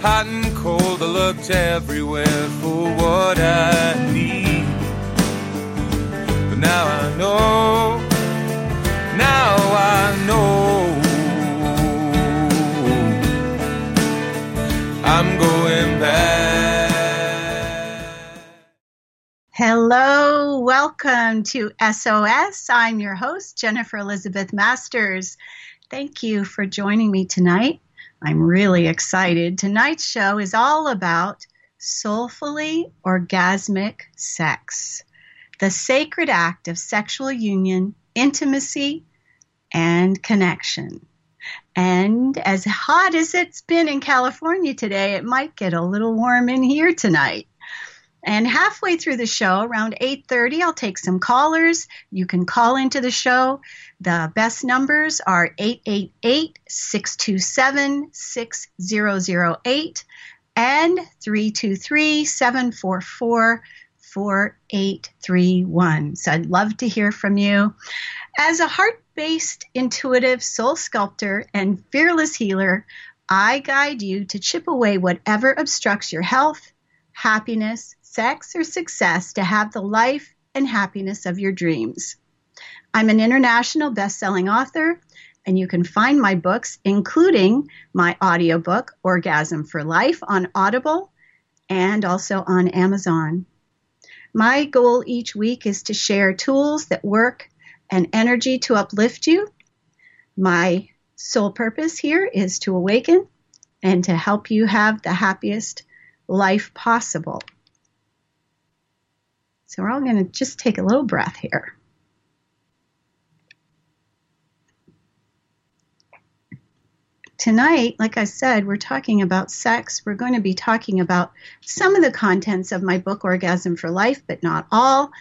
hot and cold. I looked everywhere for what I need. But now I know, now I know. I'm going back. Hello, welcome to SOS. I'm your host, Jennifer Elizabeth Masters. Thank you for joining me tonight. I'm really excited. Tonight's show is all about soulfully orgasmic sex, the sacred act of sexual union, intimacy, and connection. And as hot as it's been in California today, it might get a little warm in here tonight. And halfway through the show, around 8:30, I'll take some callers. You can call into the show. The best numbers are 888-627-6008 and 323-744-4831. So I'd love to hear from you. As a heart-based intuitive soul sculptor and fearless healer, I guide you to chip away whatever obstructs your health, happiness, sex, or success to have the life and happiness of your dreams. I'm an international best-selling author, and you can find my books, including my audiobook, Orgasm for Life, on Audible and also on Amazon. My goal each week is to share tools that work and energy to uplift you. My sole purpose here is to awaken and to help you have the happiest life possible. So we're all going to just take a little breath here. Tonight, like I said, we're talking about sex. We're going to be talking about some of the contents of my book, Orgasm for Life, but not all.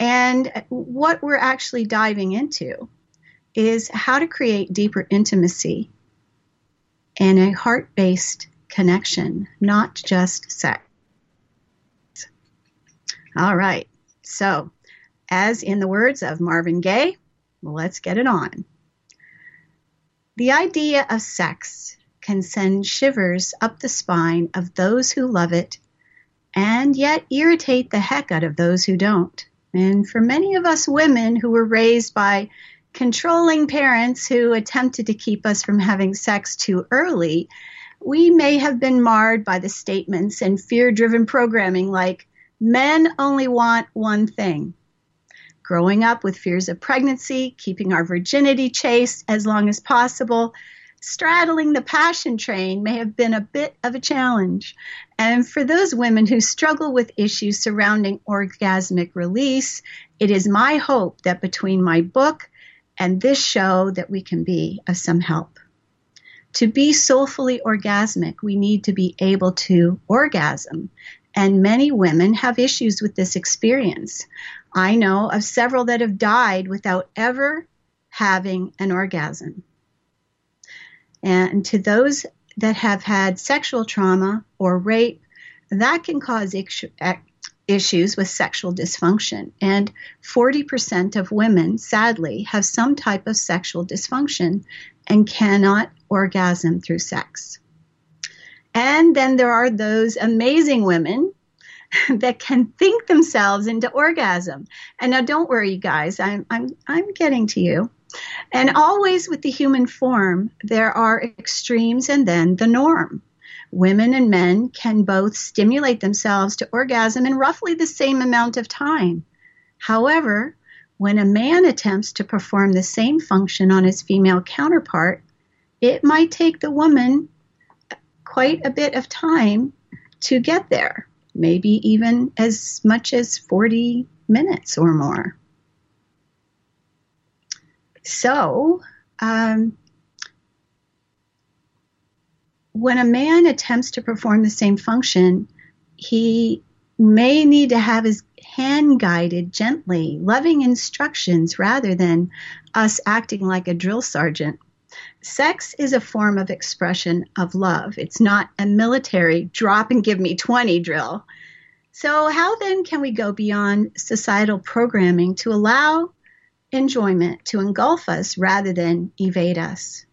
And what we're actually diving into is how to create deeper intimacy and a heart based connection, not just sex. All right. So, as in the words of Marvin Gaye, let's get it on. The idea of sex can send shivers up the spine of those who love it and yet irritate the heck out of those who don't. And for many of us women who were raised by controlling parents who attempted to keep us from having sex too early, we may have been marred by the statements and fear driven programming like, men only want one thing growing up with fears of pregnancy, keeping our virginity chaste as long as possible, straddling the passion train may have been a bit of a challenge. And for those women who struggle with issues surrounding orgasmic release, it is my hope that between my book and this show that we can be of some help. To be soulfully orgasmic, we need to be able to orgasm. And many women have issues with this experience. I know of several that have died without ever having an orgasm. And to those that have had sexual trauma or rape, that can cause uh, issues with sexual dysfunction. And 40% of women, sadly, have some type of sexual dysfunction and cannot orgasm through sex. And then there are those amazing women that can think themselves into orgasm. And now don't worry, guys, I'm, I'm, I'm getting to you. And always with the human form, there are extremes and then the norm. Women and men can both stimulate themselves to orgasm in roughly the same amount of time. However, when a man attempts to perform the same function on his female counterpart, it might take the woman quite a bit of time to get there maybe even as much as 40 minutes or more. So, um, when a man attempts to perform the same function, he may need to have his hand guided gently, loving instructions rather than us acting like a drill sergeant Sex is a form of expression of love. It's not a military drop and give me 20 drill. So, how then can we go beyond societal programming to allow enjoyment to engulf us rather than evade us?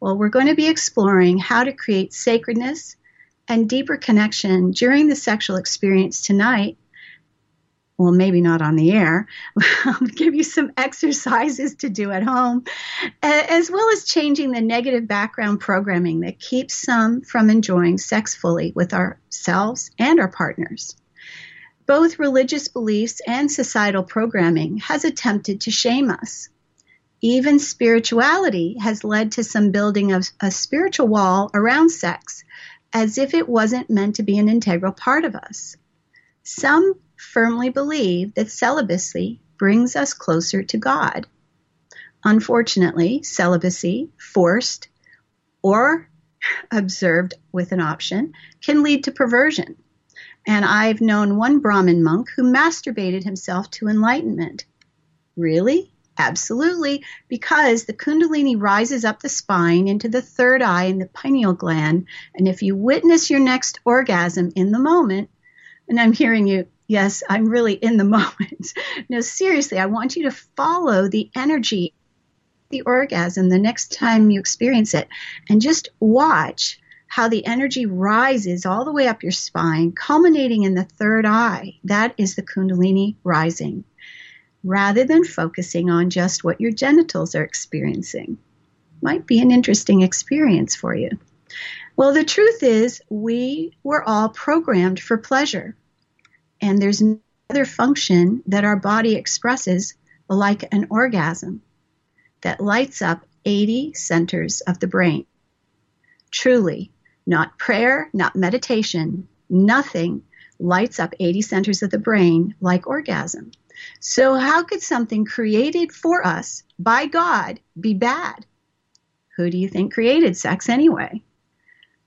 Well, we're going to be exploring how to create sacredness and deeper connection during the sexual experience tonight, well, maybe not on the air, give you some exercises to do at home, as well as changing the negative background programming that keeps some from enjoying sex fully with ourselves and our partners. Both religious beliefs and societal programming has attempted to shame us. Even spirituality has led to some building of a spiritual wall around sex, as if it wasn't meant to be an integral part of us. Some firmly believe that celibacy brings us closer to God. Unfortunately, celibacy, forced or observed with an option, can lead to perversion. And I've known one Brahmin monk who masturbated himself to enlightenment. Really? Absolutely, because the Kundalini rises up the spine into the third eye and the pineal gland. And if you witness your next orgasm in the moment, and I'm hearing you yes, I'm really in the moment. no, seriously, I want you to follow the energy, the orgasm, the next time you experience it, and just watch how the energy rises all the way up your spine, culminating in the third eye. That is the Kundalini rising, rather than focusing on just what your genitals are experiencing. Might be an interesting experience for you. Well, the truth is, we were all programmed for pleasure. And there's another function that our body expresses like an orgasm that lights up 80 centers of the brain. Truly, not prayer, not meditation, nothing lights up 80 centers of the brain like orgasm. So, how could something created for us by God be bad? Who do you think created sex anyway?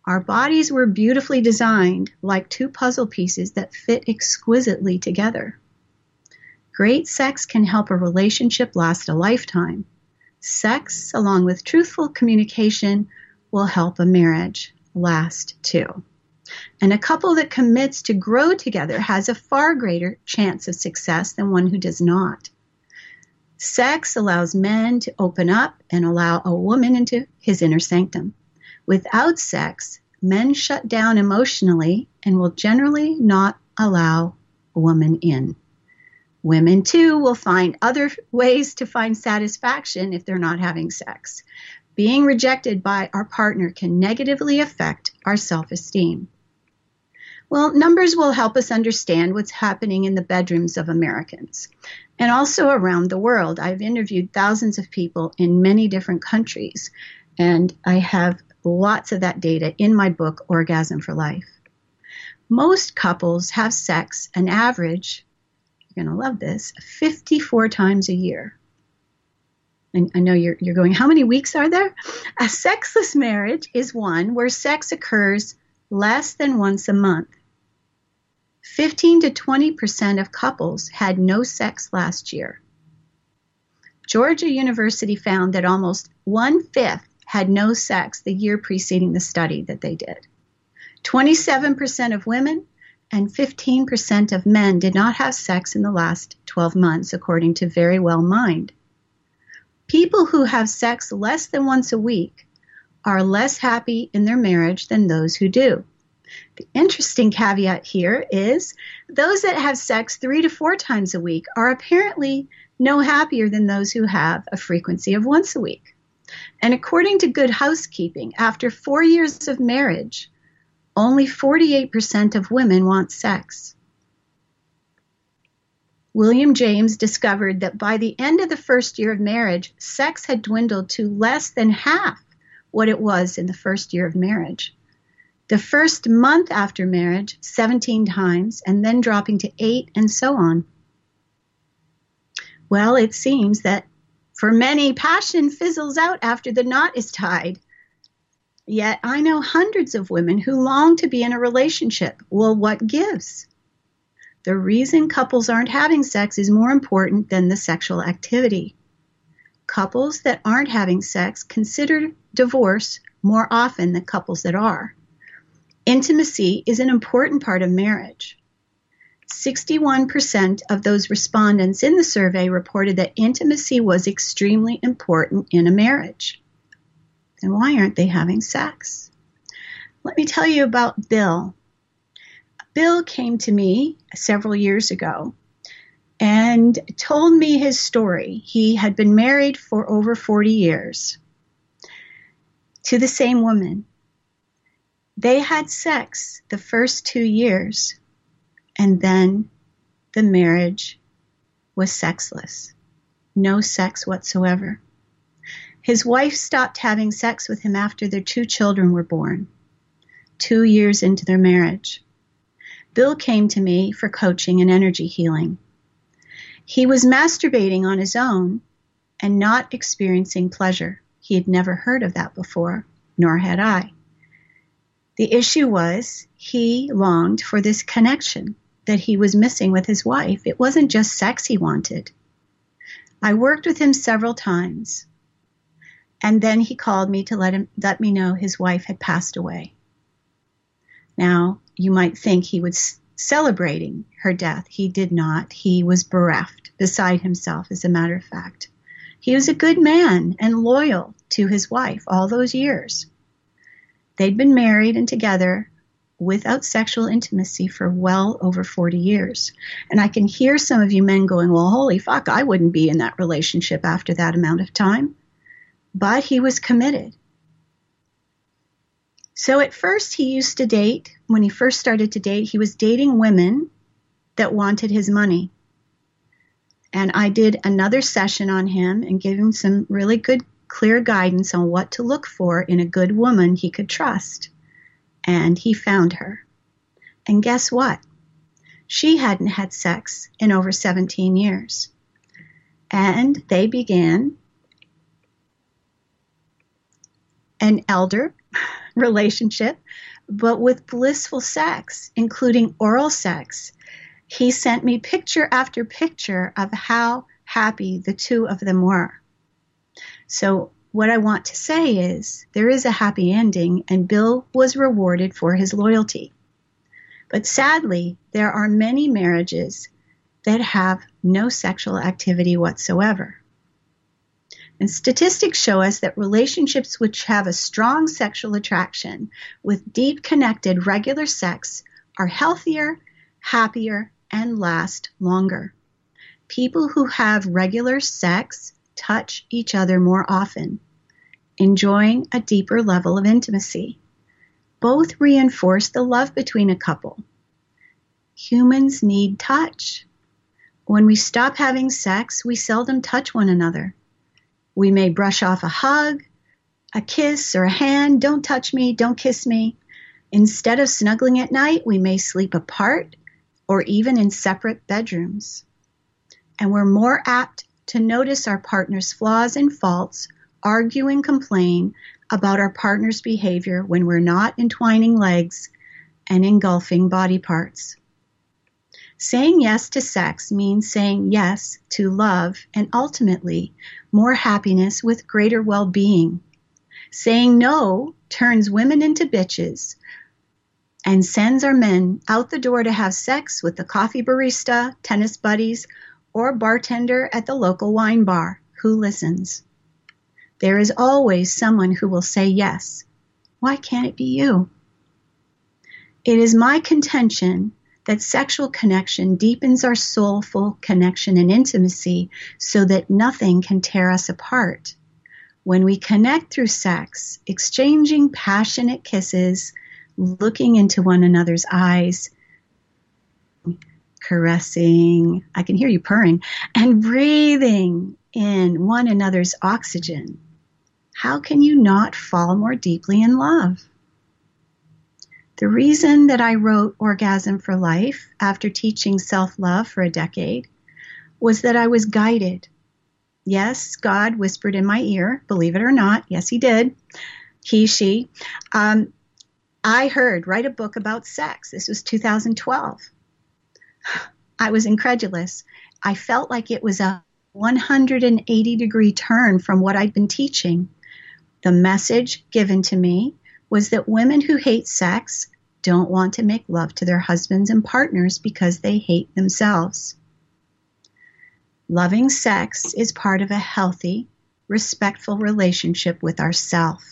Our bodies were beautifully designed like two puzzle pieces that fit exquisitely together. Great sex can help a relationship last a lifetime. Sex, along with truthful communication, will help a marriage last too. And a couple that commits to grow together has a far greater chance of success than one who does not. Sex allows men to open up and allow a woman into his inner sanctum. Without sex, men shut down emotionally and will generally not allow a woman in. Women, too, will find other ways to find satisfaction if they're not having sex. Being rejected by our partner can negatively affect our self esteem. Well, numbers will help us understand what's happening in the bedrooms of Americans and also around the world. I've interviewed thousands of people in many different countries, and I have lots of that data in my book, Orgasm for Life. Most couples have sex an average, you're going to love this, 54 times a year. And I know you're, you're going, how many weeks are there? A sexless marriage is one where sex occurs less than once a month. 15 to 20% of couples had no sex last year. Georgia University found that almost one fifth had no sex the year preceding the study that they did. 27% of women and 15% of men did not have sex in the last 12 months, according to Very Well Mind. People who have sex less than once a week are less happy in their marriage than those who do. The interesting caveat here is those that have sex three to four times a week are apparently no happier than those who have a frequency of once a week. And according to Good Housekeeping, after four years of marriage, only 48% of women want sex. William James discovered that by the end of the first year of marriage, sex had dwindled to less than half what it was in the first year of marriage. The first month after marriage, 17 times, and then dropping to 8, and so on. Well, it seems that for many, passion fizzles out after the knot is tied. Yet I know hundreds of women who long to be in a relationship. Well, what gives? The reason couples aren't having sex is more important than the sexual activity. Couples that aren't having sex consider divorce more often than couples that are. Intimacy is an important part of marriage. 61% of those respondents in the survey reported that intimacy was extremely important in a marriage. Then why aren't they having sex? Let me tell you about Bill. Bill came to me several years ago and told me his story. He had been married for over 40 years to the same woman. They had sex the first two years, and then the marriage was sexless. No sex whatsoever. His wife stopped having sex with him after their two children were born, two years into their marriage. Bill came to me for coaching and energy healing. He was masturbating on his own and not experiencing pleasure. He had never heard of that before, nor had I. The issue was he longed for this connection that he was missing with his wife. It wasn't just sex he wanted. I worked with him several times, and then he called me to let him let me know his wife had passed away. Now, you might think he was celebrating her death. He did not. He was bereft, beside himself, as a matter of fact. He was a good man and loyal to his wife all those years. They'd been married and together without sexual intimacy for well over 40 years. And I can hear some of you men going, well, holy fuck, I wouldn't be in that relationship after that amount of time. But he was committed. So at first, he used to date, when he first started to date, he was dating women that wanted his money. And I did another session on him and gave him some really good, clear guidance on what to look for in a good woman he could trust. And he found her. And guess what? She hadn't had sex in over 17 years. And they began an elder relationship, but with blissful sex, including oral sex. He sent me picture after picture of how happy the two of them were. So, what I want to say is there is a happy ending, and Bill was rewarded for his loyalty. But sadly, there are many marriages that have no sexual activity whatsoever. And statistics show us that relationships which have a strong sexual attraction with deep connected regular sex are healthier, happier, and last longer. People who have regular sex touch each other more often, enjoying a deeper level of intimacy. Both reinforce the love between a couple. Humans need touch. When we stop having sex, we seldom touch one another. We may brush off a hug, a kiss, or a hand. Don't touch me, don't kiss me. Instead of snuggling at night, we may sleep apart or even in separate bedrooms. And we're more apt to notice our partner's flaws and faults, argue and complain about our partner's behavior when we're not entwining legs and engulfing body parts. Saying yes to sex means saying yes to love and ultimately more happiness with greater well being. Saying no turns women into bitches and sends our men out the door to have sex with the coffee barista, tennis buddies, or bartender at the local wine bar who listens. There is always someone who will say yes. Why can't it be you? It is my contention that sexual connection deepens our soulful connection and intimacy so that nothing can tear us apart. When we connect through sex, exchanging passionate kisses, looking into one another's eyes, caressing, I can hear you purring, and breathing in one another's oxygen, how can you not fall more deeply in love? The reason that I wrote Orgasm for Life after teaching self love for a decade was that I was guided. Yes, God whispered in my ear, believe it or not. Yes, He did. He, she. Um, I heard, write a book about sex. This was 2012. I was incredulous. I felt like it was a 180 degree turn from what I'd been teaching. The message given to me was that women who hate sex don't want to make love to their husbands and partners because they hate themselves. Loving sex is part of a healthy, respectful relationship with ourself.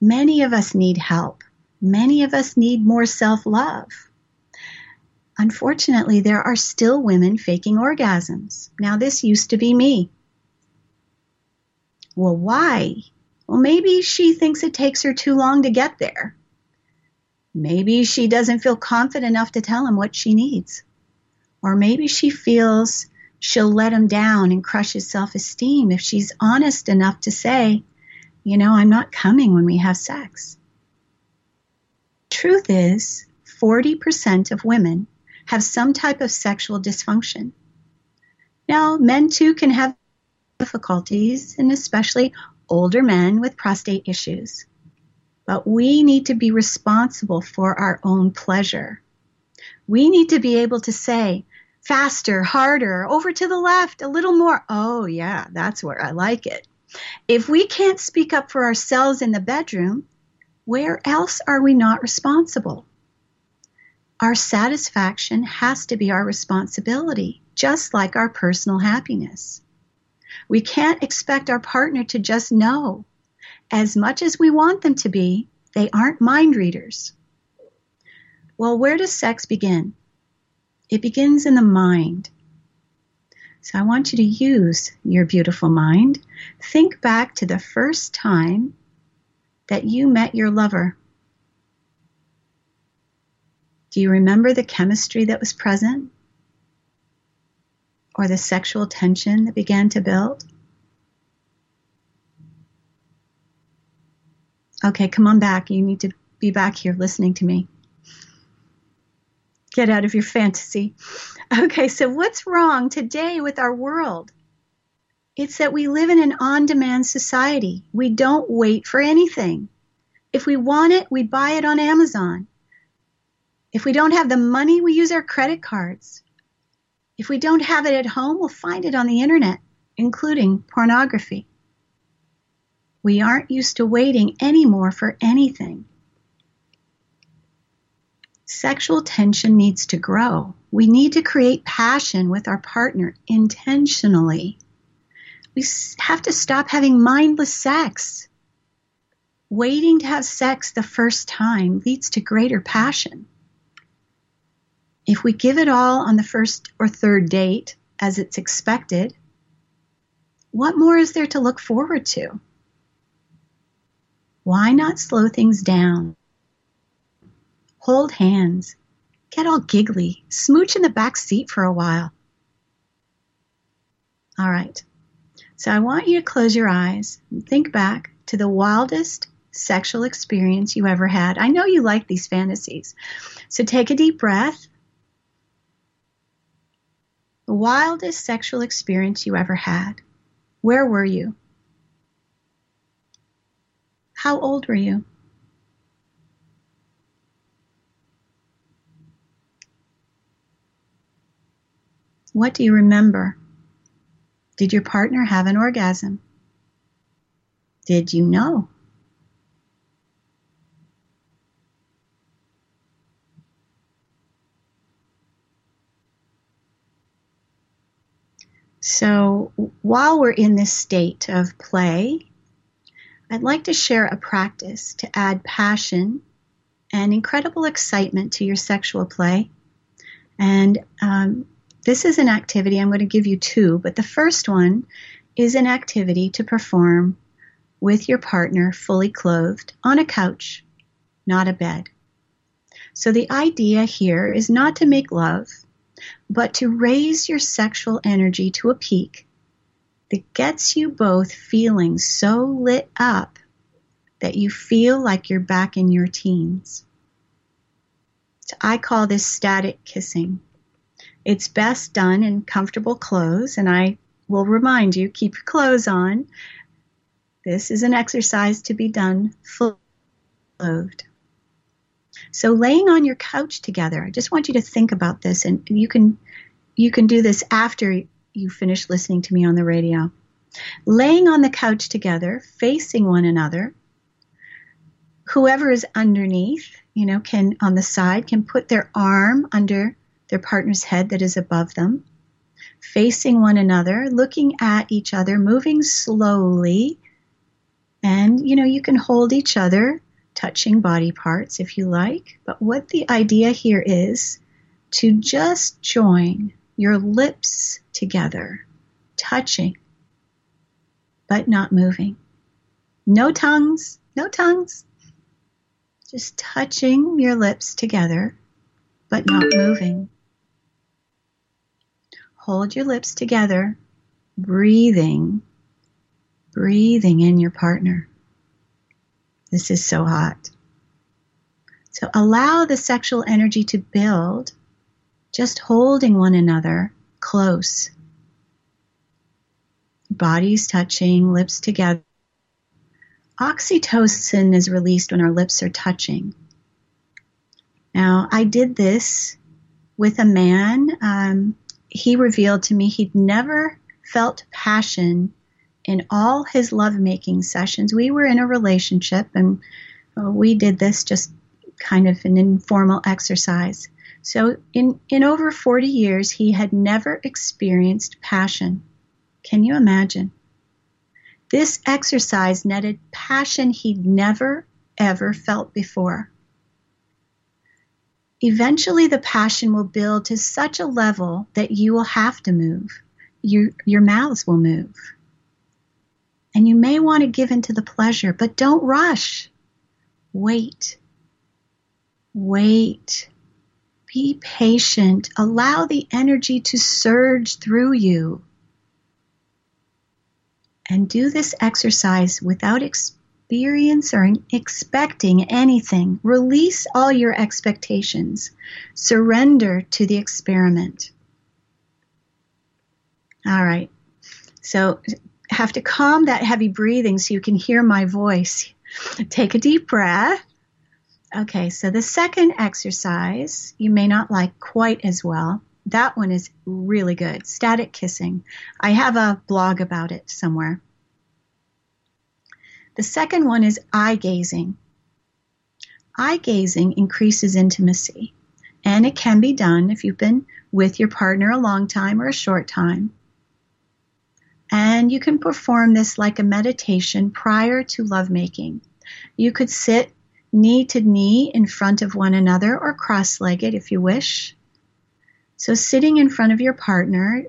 Many of us need help. Many of us need more self love. Unfortunately, there are still women faking orgasms. Now, this used to be me. Well, why? Well, maybe she thinks it takes her too long to get there. Maybe she doesn't feel confident enough to tell him what she needs. Or maybe she feels she'll let him down and crush his self esteem if she's honest enough to say, you know, I'm not coming when we have sex. Truth is, 40% of women have some type of sexual dysfunction. Now, men too can have difficulties, and especially older men with prostate issues. But we need to be responsible for our own pleasure. We need to be able to say, faster, harder, over to the left, a little more. Oh, yeah, that's where I like it. If we can't speak up for ourselves in the bedroom, where else are we not responsible? Our satisfaction has to be our responsibility, just like our personal happiness. We can't expect our partner to just know. As much as we want them to be, they aren't mind readers. Well, where does sex begin? It begins in the mind. So I want you to use your beautiful mind. Think back to the first time that you met your lover. Do you remember the chemistry that was present? Or the sexual tension that began to build? Okay, come on back. You need to be back here listening to me. Get out of your fantasy. Okay, so what's wrong today with our world? It's that we live in an on demand society. We don't wait for anything. If we want it, we buy it on Amazon. If we don't have the money, we use our credit cards. If we don't have it at home, we'll find it on the internet, including pornography. We aren't used to waiting anymore for anything. Sexual tension needs to grow. We need to create passion with our partner intentionally. We have to stop having mindless sex. Waiting to have sex the first time leads to greater passion. If we give it all on the first or third date, as it's expected, what more is there to look forward to? Why not slow things down? Hold hands, get all giggly, smooch in the back seat for a while. All right, so I want you to close your eyes and think back to the wildest sexual experience you ever had. I know you like these fantasies. So take a deep breath the wildest sexual experience you ever had. Where were you? How old were you? What do you remember? Did your partner have an orgasm? Did you know? So while we're in this state of play, I'd like to share a practice to add passion and incredible excitement to your sexual play. And um, this is an activity, I'm going to give you two, but the first one is an activity to perform with your partner fully clothed on a couch, not a bed. So the idea here is not to make love, but to raise your sexual energy to a peak that gets you both feeling so lit up that you feel like you're back in your teens. So I call this static kissing. It's best done in comfortable clothes, and I will remind you keep your clothes on. This is an exercise to be done fully clothed. So laying on your couch together, I just want you to think about this and you can you can do this after you finish listening to me on the radio. Laying on the couch together, facing one another, whoever is underneath, you know, can on the side can put their arm under their partner's head that is above them, facing one another, looking at each other, moving slowly And, you know, you can hold each other, touching body parts if you like. But what the idea here is to just join your lips together, touching, but not moving. No tongues, no tongues. Just touching your lips together, but not moving. Hold your lips together, breathing, breathing in your partner. This is so hot. So allow the sexual energy to build, just holding one another close. Bodies touching, lips together. Oxytocin is released when our lips are touching. Now, I did this with a man. Um, he revealed to me he'd never felt passion in all his lovemaking sessions. We were in a relationship and uh, we did this just kind of an informal exercise. So, in, in over 40 years, he had never experienced passion. Can you imagine? This exercise netted passion he'd never, ever felt before. Eventually, the passion will build to such a level that you will have to move. Your, your mouths will move. And you may want to give into the pleasure, but don't rush. Wait. Wait. Be patient. Allow the energy to surge through you. And do this exercise without ex- experience or expecting anything. Release all your expectations. Surrender to the experiment. All right. So have to calm that heavy breathing so you can hear my voice. Take a deep breath. Okay, so the second exercise you may not like quite as well. That one is really good. Static kissing. I have a blog about it somewhere. The second one is eye gazing. Eye gazing increases intimacy, and it can be done if you've been with your partner a long time or a short time. And you can perform this like a meditation prior to lovemaking. You could sit knee to knee in front of one another or cross legged if you wish. So, sitting in front of your partner,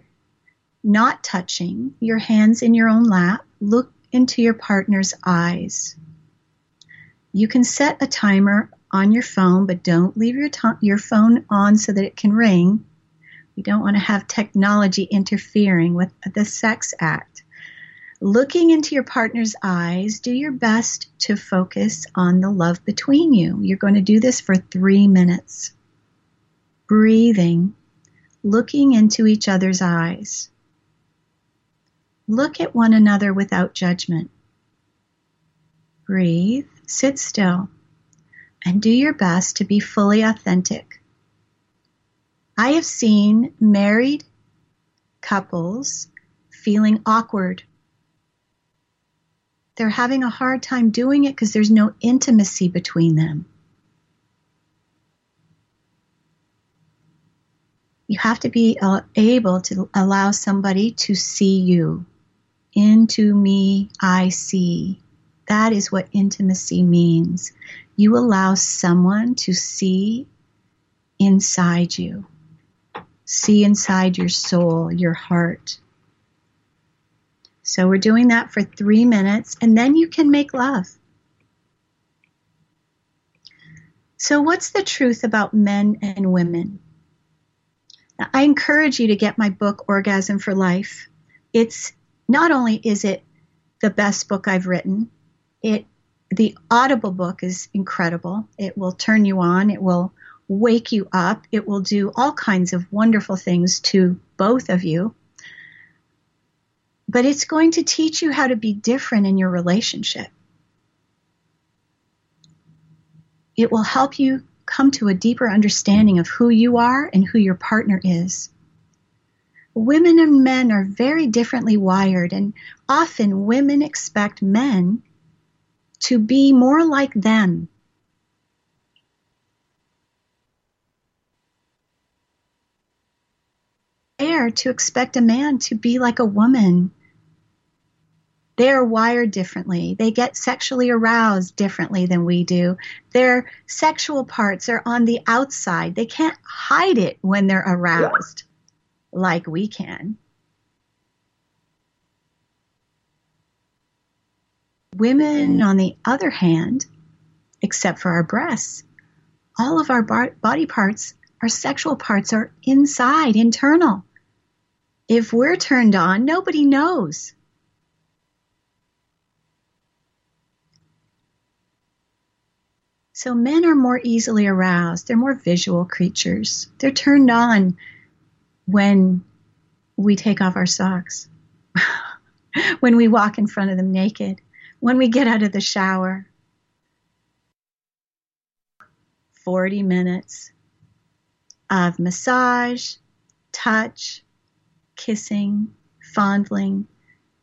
not touching, your hands in your own lap, look into your partner's eyes. You can set a timer on your phone, but don't leave your, your phone on so that it can ring. We don't want to have technology interfering with the sex act. Looking into your partner's eyes, do your best to focus on the love between you. You're going to do this for three minutes. Breathing, looking into each other's eyes. Look at one another without judgment. Breathe, sit still, and do your best to be fully authentic. I have seen married couples feeling awkward. They're having a hard time doing it because there's no intimacy between them. You have to be uh, able to allow somebody to see you into me I see. That is what intimacy means. You allow someone to see inside you, see inside your soul, your heart. So we're doing that for three minutes, and then you can make love. So, what's the truth about men and women? Now, I encourage you to get my book, Orgasm for Life. It's not only is it the best book I've written, it the audible book is incredible. It will turn you on, it will wake you up, it will do all kinds of wonderful things to both of you. But it's going to teach you how to be different in your relationship. It will help you come to a deeper understanding of who you are and who your partner is women and men are very differently wired, and often women expect men to be more like them. Fair to expect a man to be like a woman. They're wired differently. They get sexually aroused differently than we do. Their sexual parts are on the outside. They can't hide it when they're aroused like we can. Women, mm-hmm. on the other hand, except for our breasts, all of our body parts, our sexual parts are inside, internal. If we're turned on, nobody knows. So men are more easily aroused. They're more visual creatures. They're turned on when we take off our socks, when we walk in front of them naked, when we get out of the shower. 40 minutes of massage, touch, kissing, fondling,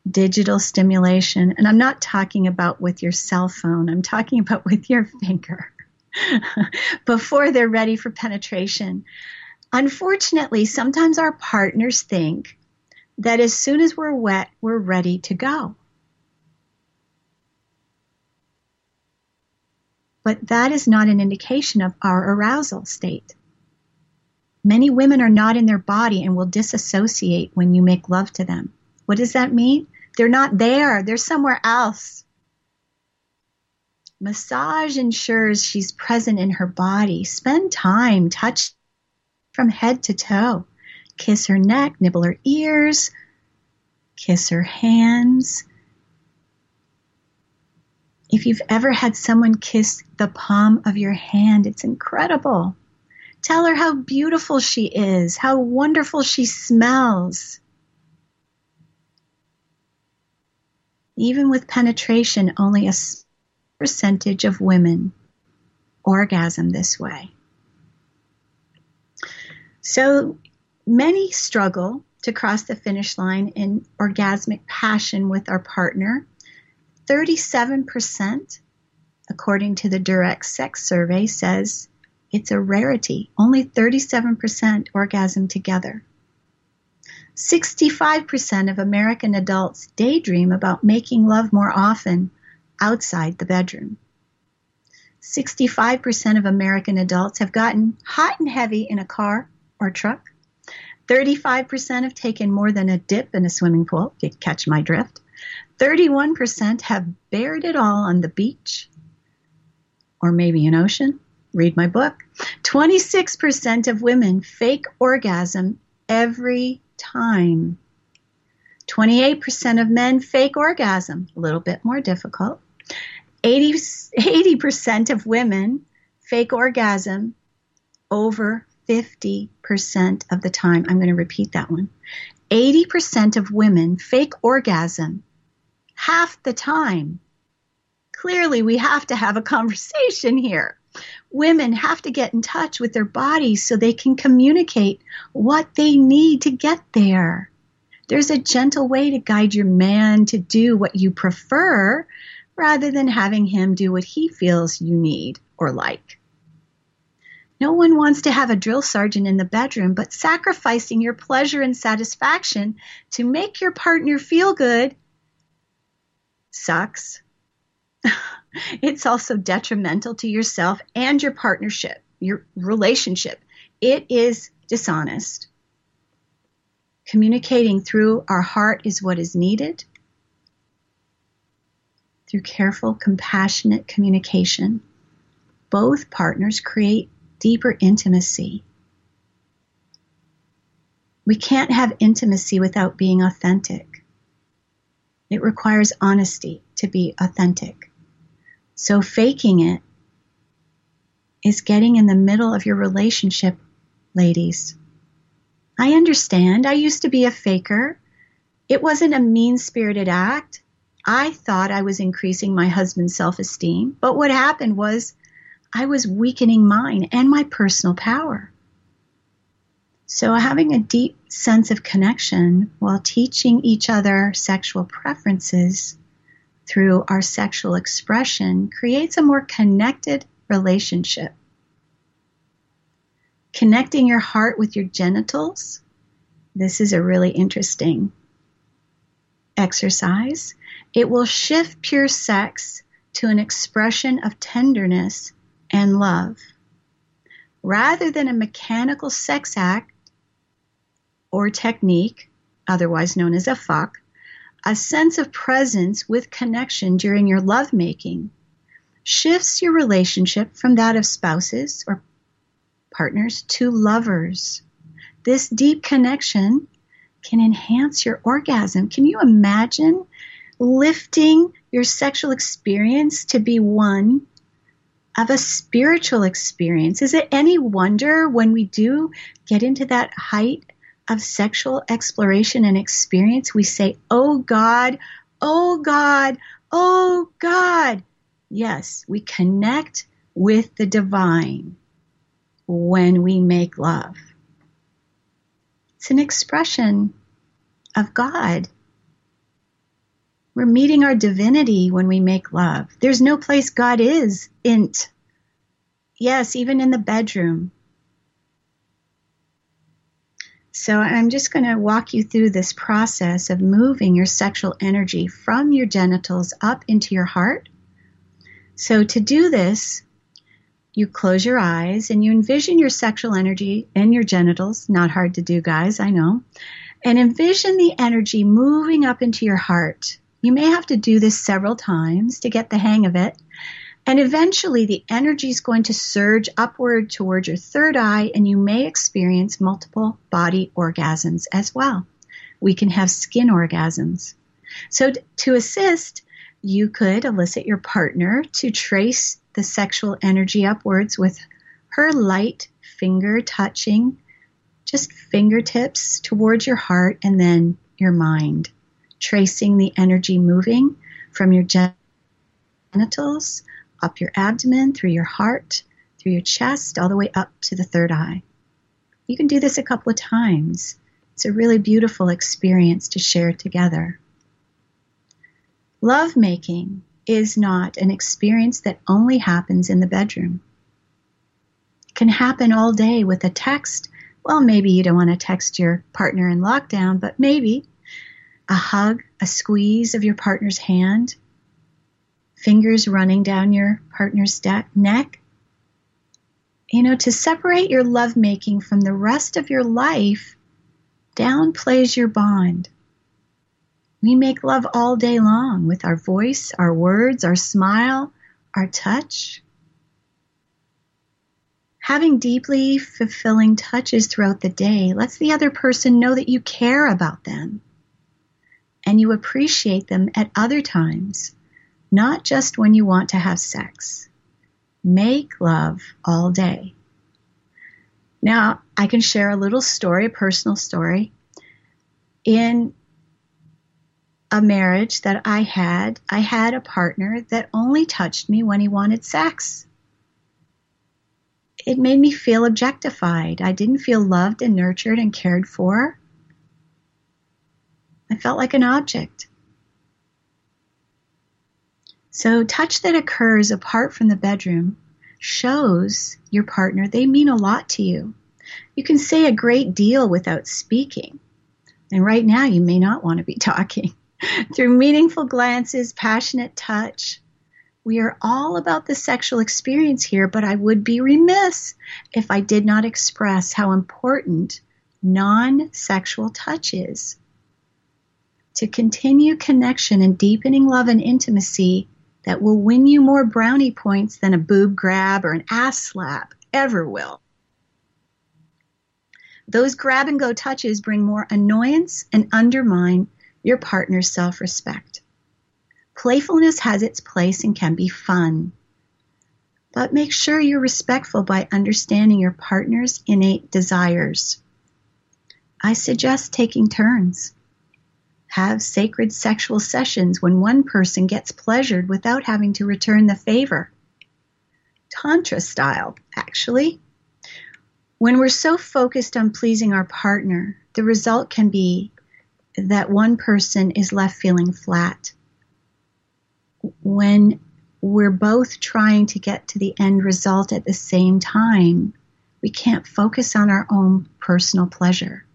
digital stimulation. And I'm not talking about with your cell phone, I'm talking about with your finger before they're ready for penetration. Unfortunately, sometimes our partners think that as soon as we're wet, we're ready to go. But that is not an indication of our arousal state. Many women are not in their body and will disassociate when you make love to them. What does that mean? They're not there, they're somewhere else. Massage ensures she's present in her body. Spend time, touch from head to toe. Kiss her neck, nibble her ears, kiss her hands. If you've ever had someone kiss the palm of your hand, it's incredible. Tell her how beautiful she is, how wonderful she smells. even with penetration, only a percentage of women orgasm this way. So many struggle to cross the finish line in orgasmic passion with our partner. 37%, according to the Durex Sex Survey, says it's a rarity. Only 37% orgasm together. 65% of American adults daydream about making love more often outside the bedroom. 65% of American adults have gotten hot and heavy in a car or truck. 35% have taken more than a dip in a swimming pool, if you catch my drift. 31% have bared it all on the beach or maybe an ocean. Read my book. 26% of women fake orgasm every time. 28% of men fake orgasm, a little bit more difficult. 80, percent of women fake orgasm over 50% of the time. I'm going to repeat that one. 80% of women fake orgasm half the time. Clearly, we have to have a conversation here women have to get in touch with their bodies so they can communicate what they need to get there. There's a gentle way to guide your man to do what you prefer rather than having him do what he feels you need or like. No one wants to have a drill sergeant in the bedroom, but sacrificing your pleasure and satisfaction to make your partner feel good sucks. it's also detrimental to yourself and your partnership, your relationship. It is dishonest. Communicating through our heart is what is needed. Through careful, compassionate communication, both partners create deeper intimacy. We can't have intimacy without being authentic. It requires honesty to be authentic. So faking it is getting in the middle of your relationship, ladies. I understand. I used to be a faker. It wasn't a mean spirited act. I thought I was increasing my husband's self esteem, but what happened was I was weakening mine and my personal power. So, having a deep sense of connection while teaching each other sexual preferences through our sexual expression creates a more connected relationship. Connecting your heart with your genitals, this is a really interesting exercise, it will shift pure sex to an expression of tenderness and love. Rather than a mechanical sex act or technique, otherwise known as a fuck, a sense of presence with connection during your lovemaking shifts your relationship from that of spouses or partners to lovers. This deep connection can enhance your orgasm. Can you imagine lifting your sexual experience to be one of a spiritual experience? Is it any wonder when we do get into that height of sexual exploration and experience, we say, Oh God, oh God, oh God. Yes, we connect with the divine when we make love. It's an expression of God. We're meeting our divinity when we make love. There's no place God is int. Yes, even in the bedroom. So I'm just going to walk you through this process of moving your sexual energy from your genitals up into your heart. So to do this, you close your eyes and you envision your sexual energy in your genitals. Not hard to do, guys, I know. And envision the energy moving up into your heart. You may have to do this several times to get the hang of it. And eventually, the energy is going to surge upward towards your third eye, and you may experience multiple body orgasms as well. We can have skin orgasms. So, to assist, you could elicit your partner to trace the sexual energy upwards with her light finger touching, just fingertips towards your heart and then your mind, tracing the energy moving from your genitals up your abdomen, through your heart, through your chest, all the way up to the third eye. You can do this a couple of times. It's a really beautiful experience to share together. Love making is not an experience that only happens in the bedroom. It can happen all day with a text. Well, maybe you don't want to text your partner in lockdown, but maybe a hug, a squeeze of your partner's hand, fingers running down your partner's neck. You know, to separate your lovemaking from the rest of your life downplays your bond. We make love all day long with our voice, our words, our smile, our touch. Having deeply fulfilling touches throughout the day lets the other person know that you care about them and you appreciate them at other times not just when you want to have sex. Make love all day. Now, I can share a little story, a personal story. In a marriage that I had, I had a partner that only touched me when he wanted sex. It made me feel objectified. I didn't feel loved and nurtured and cared for. I felt like an object. So, touch that occurs apart from the bedroom shows your partner they mean a lot to you. You can say a great deal without speaking. And right now, you may not want to be talking. Through meaningful glances, passionate touch, we are all about the sexual experience here, but I would be remiss if I did not express how important non sexual touch is. To continue connection and deepening love and intimacy, that will win you more brownie points than a boob grab or an ass slap ever will. Those grab and go touches bring more annoyance and undermine your partner's self respect. Playfulness has its place and can be fun. But make sure you're respectful by understanding your partner's innate desires. I suggest taking turns have sacred sexual sessions when one person gets pleasured without having to return the favor. Tantra style, actually. When we're so focused on pleasing our partner, the result can be that one person is left feeling flat. When we're both trying to get to the end result at the same time, we can't focus on our own personal pleasure.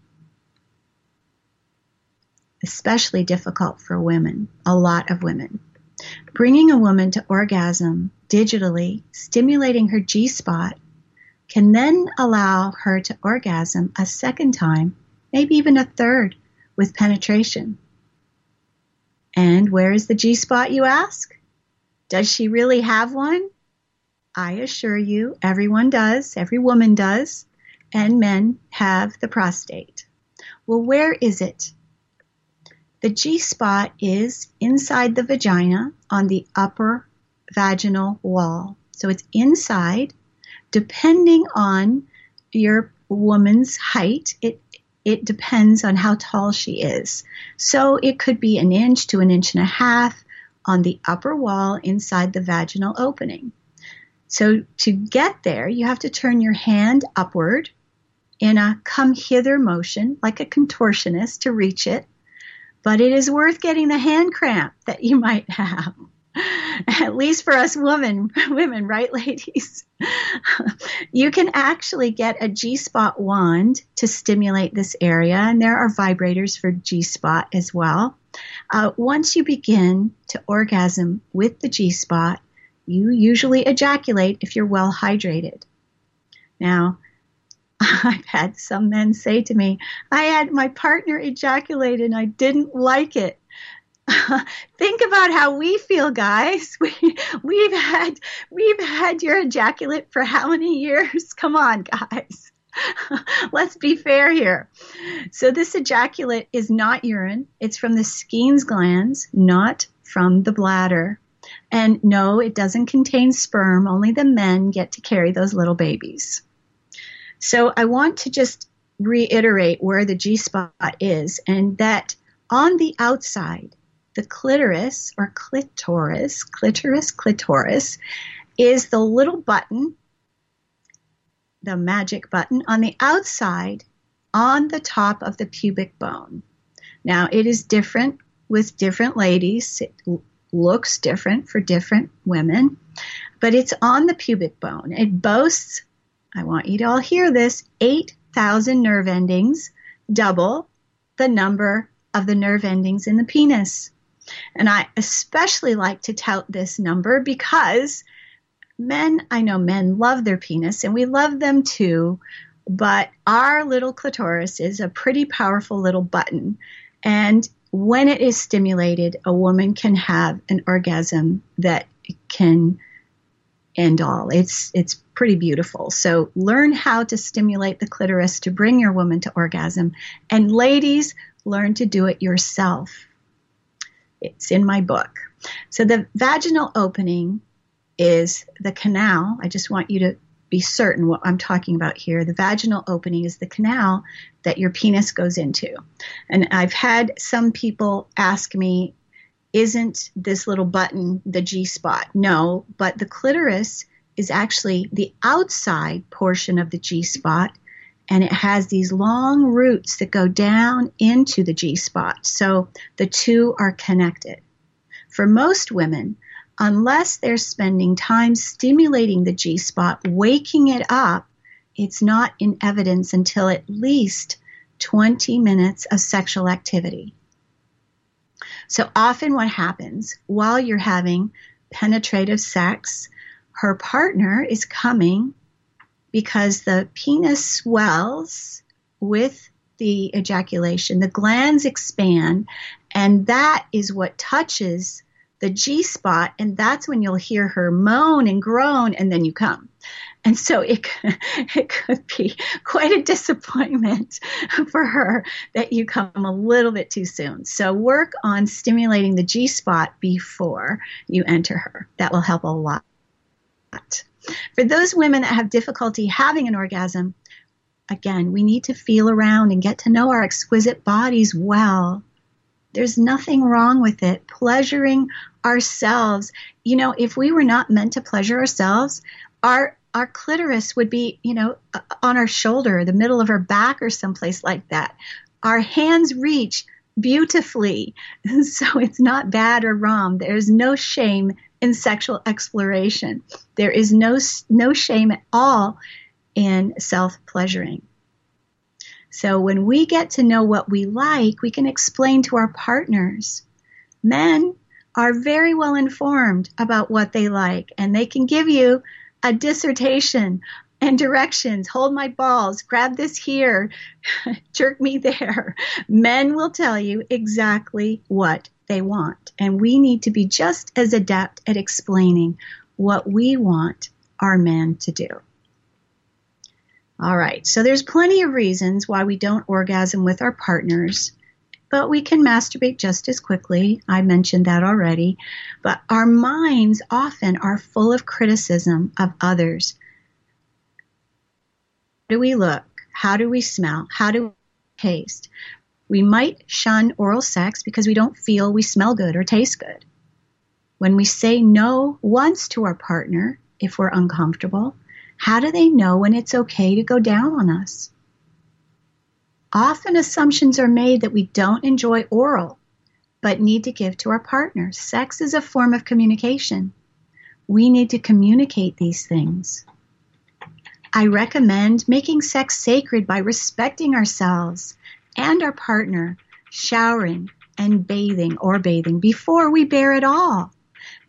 Especially difficult for women, a lot of women. Bringing a woman to orgasm digitally, stimulating her G spot, can then allow her to orgasm a second time, maybe even a third, with penetration. And where is the G spot, you ask? Does she really have one? I assure you, everyone does, every woman does, and men have the prostate. Well, where is it? The G spot is inside the vagina on the upper vaginal wall. So it's inside. Depending on your woman's height, it it depends on how tall she is. So it could be an inch to an inch and a half on the upper wall inside the vaginal opening. So to get there, you have to turn your hand upward in a come hither motion, like a contortionist to reach it. But it is worth getting the hand cramp that you might have. At least for us women, women, right, ladies? you can actually get a G spot wand to stimulate this area, and there are vibrators for G spot as well. Uh, once you begin to orgasm with the G spot, you usually ejaculate if you're well hydrated. Now, I've had some men say to me, I had my partner ejaculate and I didn't like it. Think about how we feel, guys. We, we've had we've had your ejaculate for how many years? Come on, guys. Let's be fair here. So this ejaculate is not urine. It's from the Skene's glands, not from the bladder. And no, it doesn't contain sperm. Only the men get to carry those little babies. So I want to just reiterate where the G spot is and that on the outside, the clitoris or clitoris, clitoris, clitoris, is the little button, the magic button on the outside on the top of the pubic bone. Now, it is different with different ladies. It looks different for different women, but it's on the pubic bone. It boasts, I want you to all hear this, 8,000 nerve endings, double the number of the nerve endings in the penis. And I especially like to tout this number because men, I know men love their penis and we love them too, but our little clitoris is a pretty powerful little button. And when it is stimulated, a woman can have an orgasm that can end all. It's it's pretty beautiful. So learn how to stimulate the clitoris to bring your woman to orgasm. And ladies, learn to do it yourself. It's in my book. So the vaginal opening is the canal. I just want you to be certain what I'm talking about here. The vaginal opening is the canal that your penis goes into. And I've had some people ask me, isn't this little button the G spot? No, but the clitoris is actually the outside portion of the G spot and it has these long roots that go down into the G spot. So the two are connected. For most women, unless they're spending time stimulating the G spot, waking it up, it's not in evidence until at least 20 minutes of sexual activity. So often, what happens while you're having penetrative sex, her partner is coming because the penis swells with the ejaculation, the glands expand, and that is what touches the G spot, and that's when you'll hear her moan and groan, and then you come. And so it, it could be quite a disappointment for her that you come a little bit too soon. So work on stimulating the G spot before you enter her. That will help a lot. For those women that have difficulty having an orgasm, again, we need to feel around and get to know our exquisite bodies well. There's nothing wrong with it. Pleasuring ourselves. You know, if we were not meant to pleasure ourselves, our our clitoris would be, you know, uh, on our shoulder, the middle of our back, or someplace like that. Our hands reach beautifully, so it's not bad or wrong. There's no shame in sexual exploration. There is no no shame at all in self pleasuring. So when we get to know what we like, we can explain to our partners. Men are very well informed about what they like, and they can give you a dissertation and directions. Hold my balls, grab this here, jerk me there. Men will tell you exactly what they want, and we need to be just as adept at explaining what we want our men to do. All right, so there's plenty of reasons why we don't orgasm with our partners, but we can masturbate just as quickly. I mentioned that already. But our minds often are full of criticism of others. How do we look? How do we smell? How do we taste? We might shun oral sex because we don't feel we smell good or taste good. When we say no once to our partner, if we're uncomfortable, how do they know when it's okay to go down on us? Often assumptions are made that we don't enjoy oral, but need to give to our partner. Sex is a form of communication. We need to communicate these things. I recommend making sex sacred by respecting ourselves and our partner, showering and bathing or bathing before we bear it all.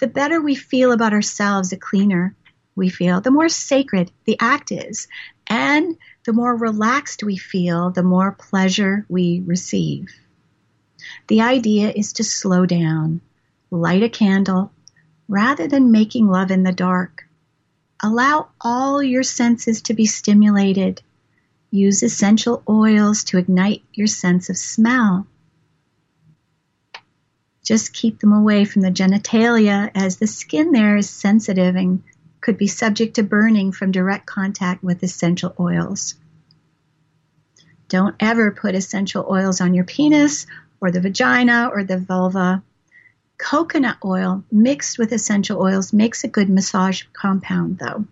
The better we feel about ourselves, the cleaner we feel, the more sacred the act is. And the more relaxed we feel, the more pleasure we receive. The idea is to slow down, light a candle, rather than making love in the dark. Allow all your senses to be stimulated. Use essential oils to ignite your sense of smell. Just keep them away from the genitalia as the skin there is sensitive and could be subject to burning from direct contact with essential oils. Don't ever put essential oils on your penis or the vagina or the vulva. Coconut oil mixed with essential oils makes a good massage compound, though.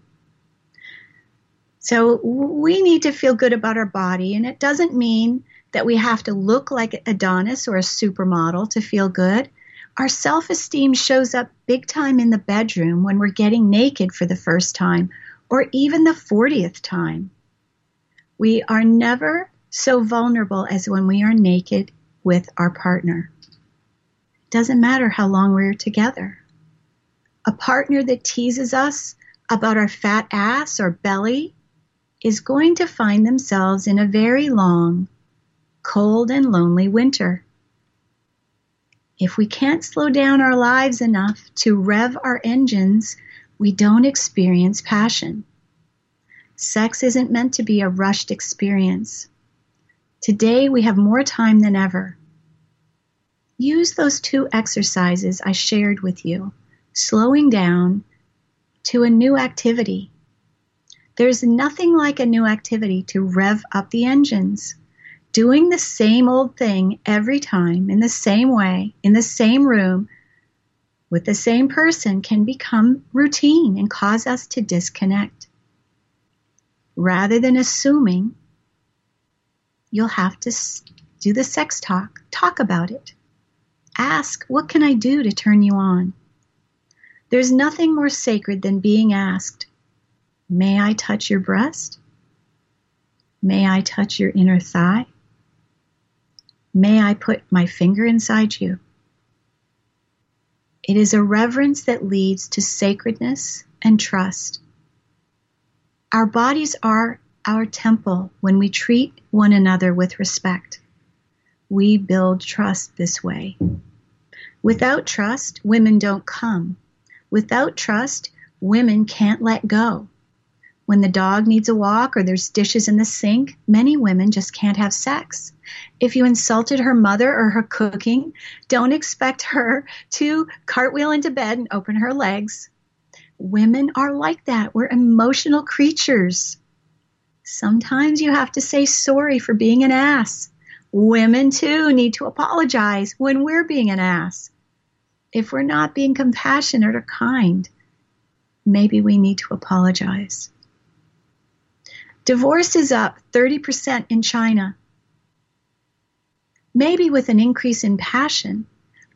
So we need to feel good about our body, and it doesn't mean that we have to look like Adonis or a supermodel to feel good. Our self esteem shows up big time in the bedroom when we're getting naked for the first time or even the 40th time. We are never so vulnerable as when we are naked with our partner. Doesn't matter how long we're together. A partner that teases us about our fat ass or belly is going to find themselves in a very long, cold, and lonely winter. If we can't slow down our lives enough to rev our engines, we don't experience passion. Sex isn't meant to be a rushed experience. Today we have more time than ever. Use those two exercises I shared with you, slowing down to a new activity. There's nothing like a new activity to rev up the engines doing the same old thing every time in the same way, in the same room, with the same person can become routine and cause us to disconnect. Rather than assuming, you'll have to do the sex talk, talk about it. Ask, what can I do to turn you on? There's nothing more sacred than being asked, May I touch your breast? May I touch your inner thigh? May I put my finger inside you? It is a reverence that leads to sacredness and trust. Our bodies are our temple when we treat one another with respect. We build trust this way. Without trust, women don't come. Without trust, women can't let go. When the dog needs a walk or there's dishes in the sink, many women just can't have sex. If you insulted her mother or her cooking, don't expect her to cartwheel into bed and open her legs. Women are like that. We're emotional creatures. Sometimes you have to say sorry for being an ass. Women too need to apologize when we're being an ass. If we're not being compassionate or kind, maybe we need to apologize. Divorce is up 30% in China. Maybe with an increase in passion,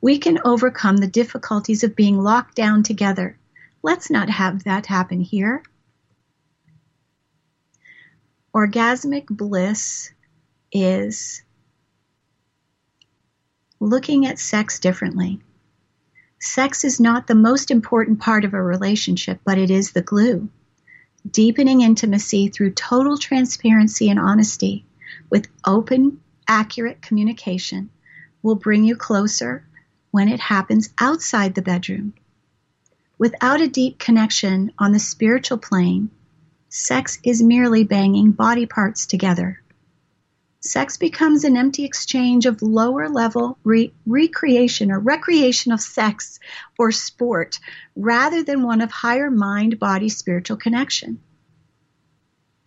we can overcome the difficulties of being locked down together. Let's not have that happen here. Orgasmic bliss is looking at sex differently. Sex is not the most important part of a relationship, but it is the glue. Deepening intimacy through total transparency and honesty with open, accurate communication will bring you closer when it happens outside the bedroom. Without a deep connection on the spiritual plane, sex is merely banging body parts together. Sex becomes an empty exchange of lower level re- recreation or recreation of sex or sport rather than one of higher mind body spiritual connection.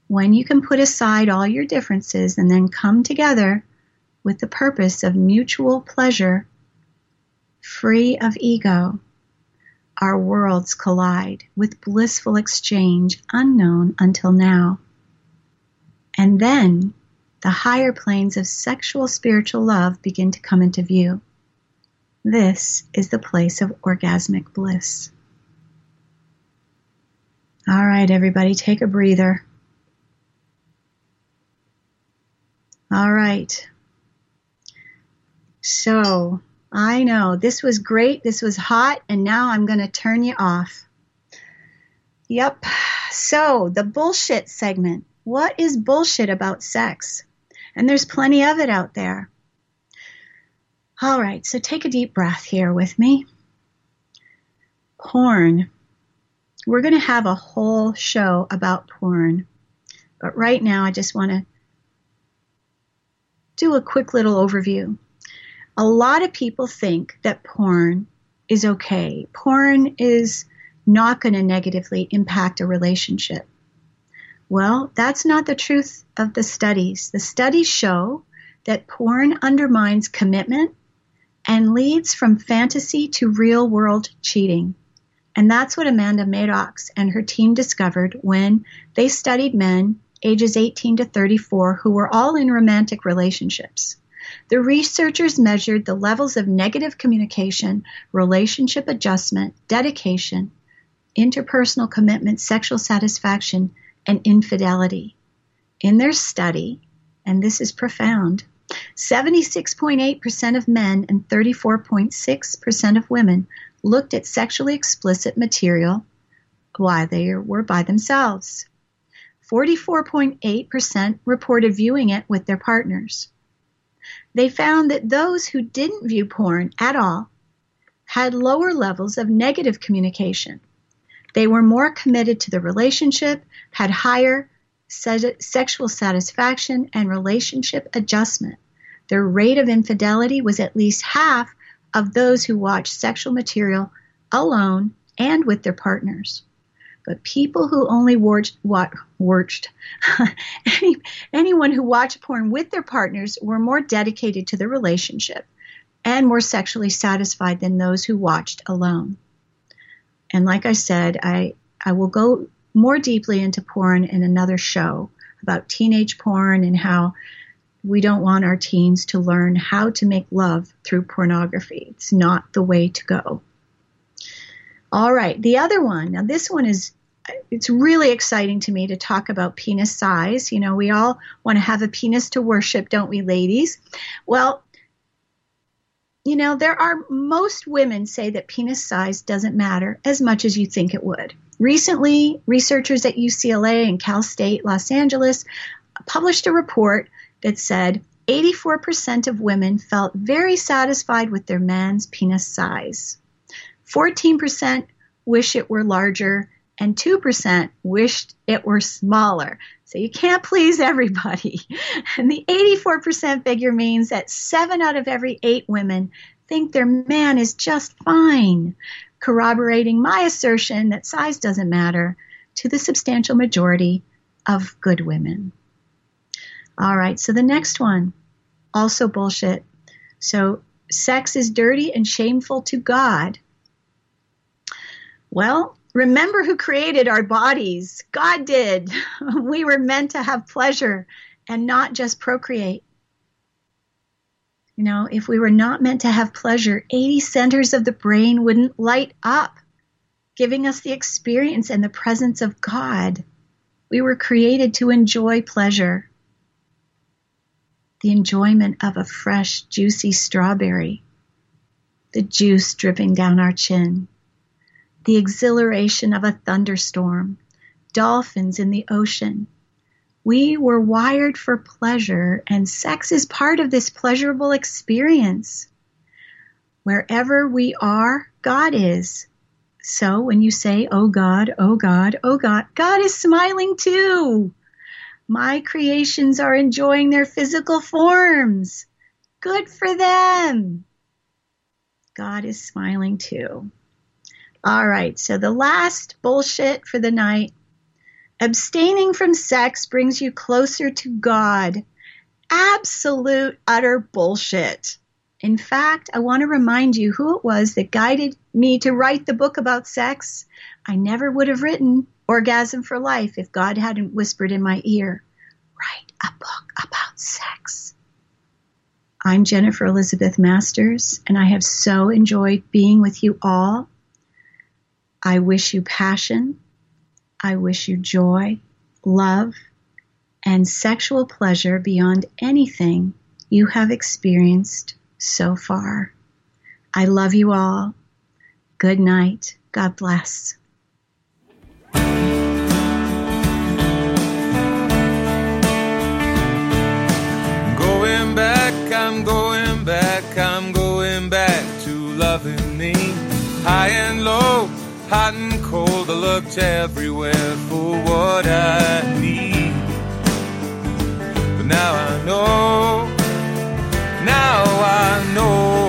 When you can put aside all your differences and then come together with the purpose of mutual pleasure, free of ego, our worlds collide with blissful exchange unknown until now. And then the higher planes of sexual spiritual love begin to come into view. This is the place of orgasmic bliss. All right, everybody, take a breather. All right. So, I know this was great, this was hot, and now I'm going to turn you off. Yep. So, the bullshit segment. What is bullshit about sex? And there's plenty of it out there. All right, so take a deep breath here with me. Porn. We're going to have a whole show about porn. But right now, I just want to do a quick little overview a lot of people think that porn is okay. Porn is not going to negatively impact a relationship. Well, that's not the truth of the studies. The studies show that porn undermines commitment and leads from fantasy to real world cheating. And that's what Amanda Maddox and her team discovered when they studied men ages 18 to 34 who were all in romantic relationships. The researchers measured the levels of negative communication, relationship adjustment, dedication, interpersonal commitment, sexual satisfaction, and infidelity. In their study, and this is profound, 76.8% of men and 34.6% of women looked at sexually explicit material while they were by themselves. 44.8% reported viewing it with their partners they found that those who didn't view porn at all had lower levels of negative communication. They were more committed to the relationship, had higher se- sexual satisfaction, and relationship adjustment. Their rate of infidelity was at least half of those who watched sexual material alone and with their partners. But people who only watched, watched any, anyone who watched porn with their partners were more dedicated to the relationship and more sexually satisfied than those who watched alone. And like I said, I, I will go more deeply into porn in another show about teenage porn and how we don't want our teens to learn how to make love through pornography. It's not the way to go. All right, the other one. Now, this one is it's really exciting to me to talk about penis size. You know, we all want to have a penis to worship, don't we, ladies? Well, you know, there are most women say that penis size doesn't matter as much as you think it would. Recently, researchers at UCLA and Cal State Los Angeles published a report that said 84% of women felt very satisfied with their man's penis size. 14% wish it were larger, and 2% wished it were smaller. So you can't please everybody. And the 84% figure means that 7 out of every 8 women think their man is just fine, corroborating my assertion that size doesn't matter to the substantial majority of good women. All right, so the next one, also bullshit. So sex is dirty and shameful to God well, remember who created our bodies. God did. We were meant to have pleasure and not just procreate. You know, if we were not meant to have pleasure, 80 centers of the brain wouldn't light up, giving us the experience and the presence of God. We were created to enjoy pleasure. the enjoyment of a fresh, juicy strawberry, the juice dripping down our chin, the exhilaration of a thunderstorm, dolphins in the ocean. We were wired for pleasure, and sex is part of this pleasurable experience. Wherever we are, God is. So when you say, Oh God, oh God, oh God, God is smiling too. My creations are enjoying their physical forms. Good for them. God is smiling too. All right, so the last bullshit for the night. Abstaining from sex brings you closer to God. Absolute, utter bullshit. In fact, I want to remind you who it was that guided me to write the book about sex. I never would have written Orgasm for Life if God hadn't whispered in my ear, Write a book about sex. I'm Jennifer Elizabeth Masters, and I have so enjoyed being with you all. I wish you passion. I wish you joy, love, and sexual pleasure beyond anything you have experienced so far. I love you all. Good night. God bless. Going back, I'm going back, I'm going back to loving me. High and low, Hot and cold, I looked everywhere for what I need. But now I know, now I know.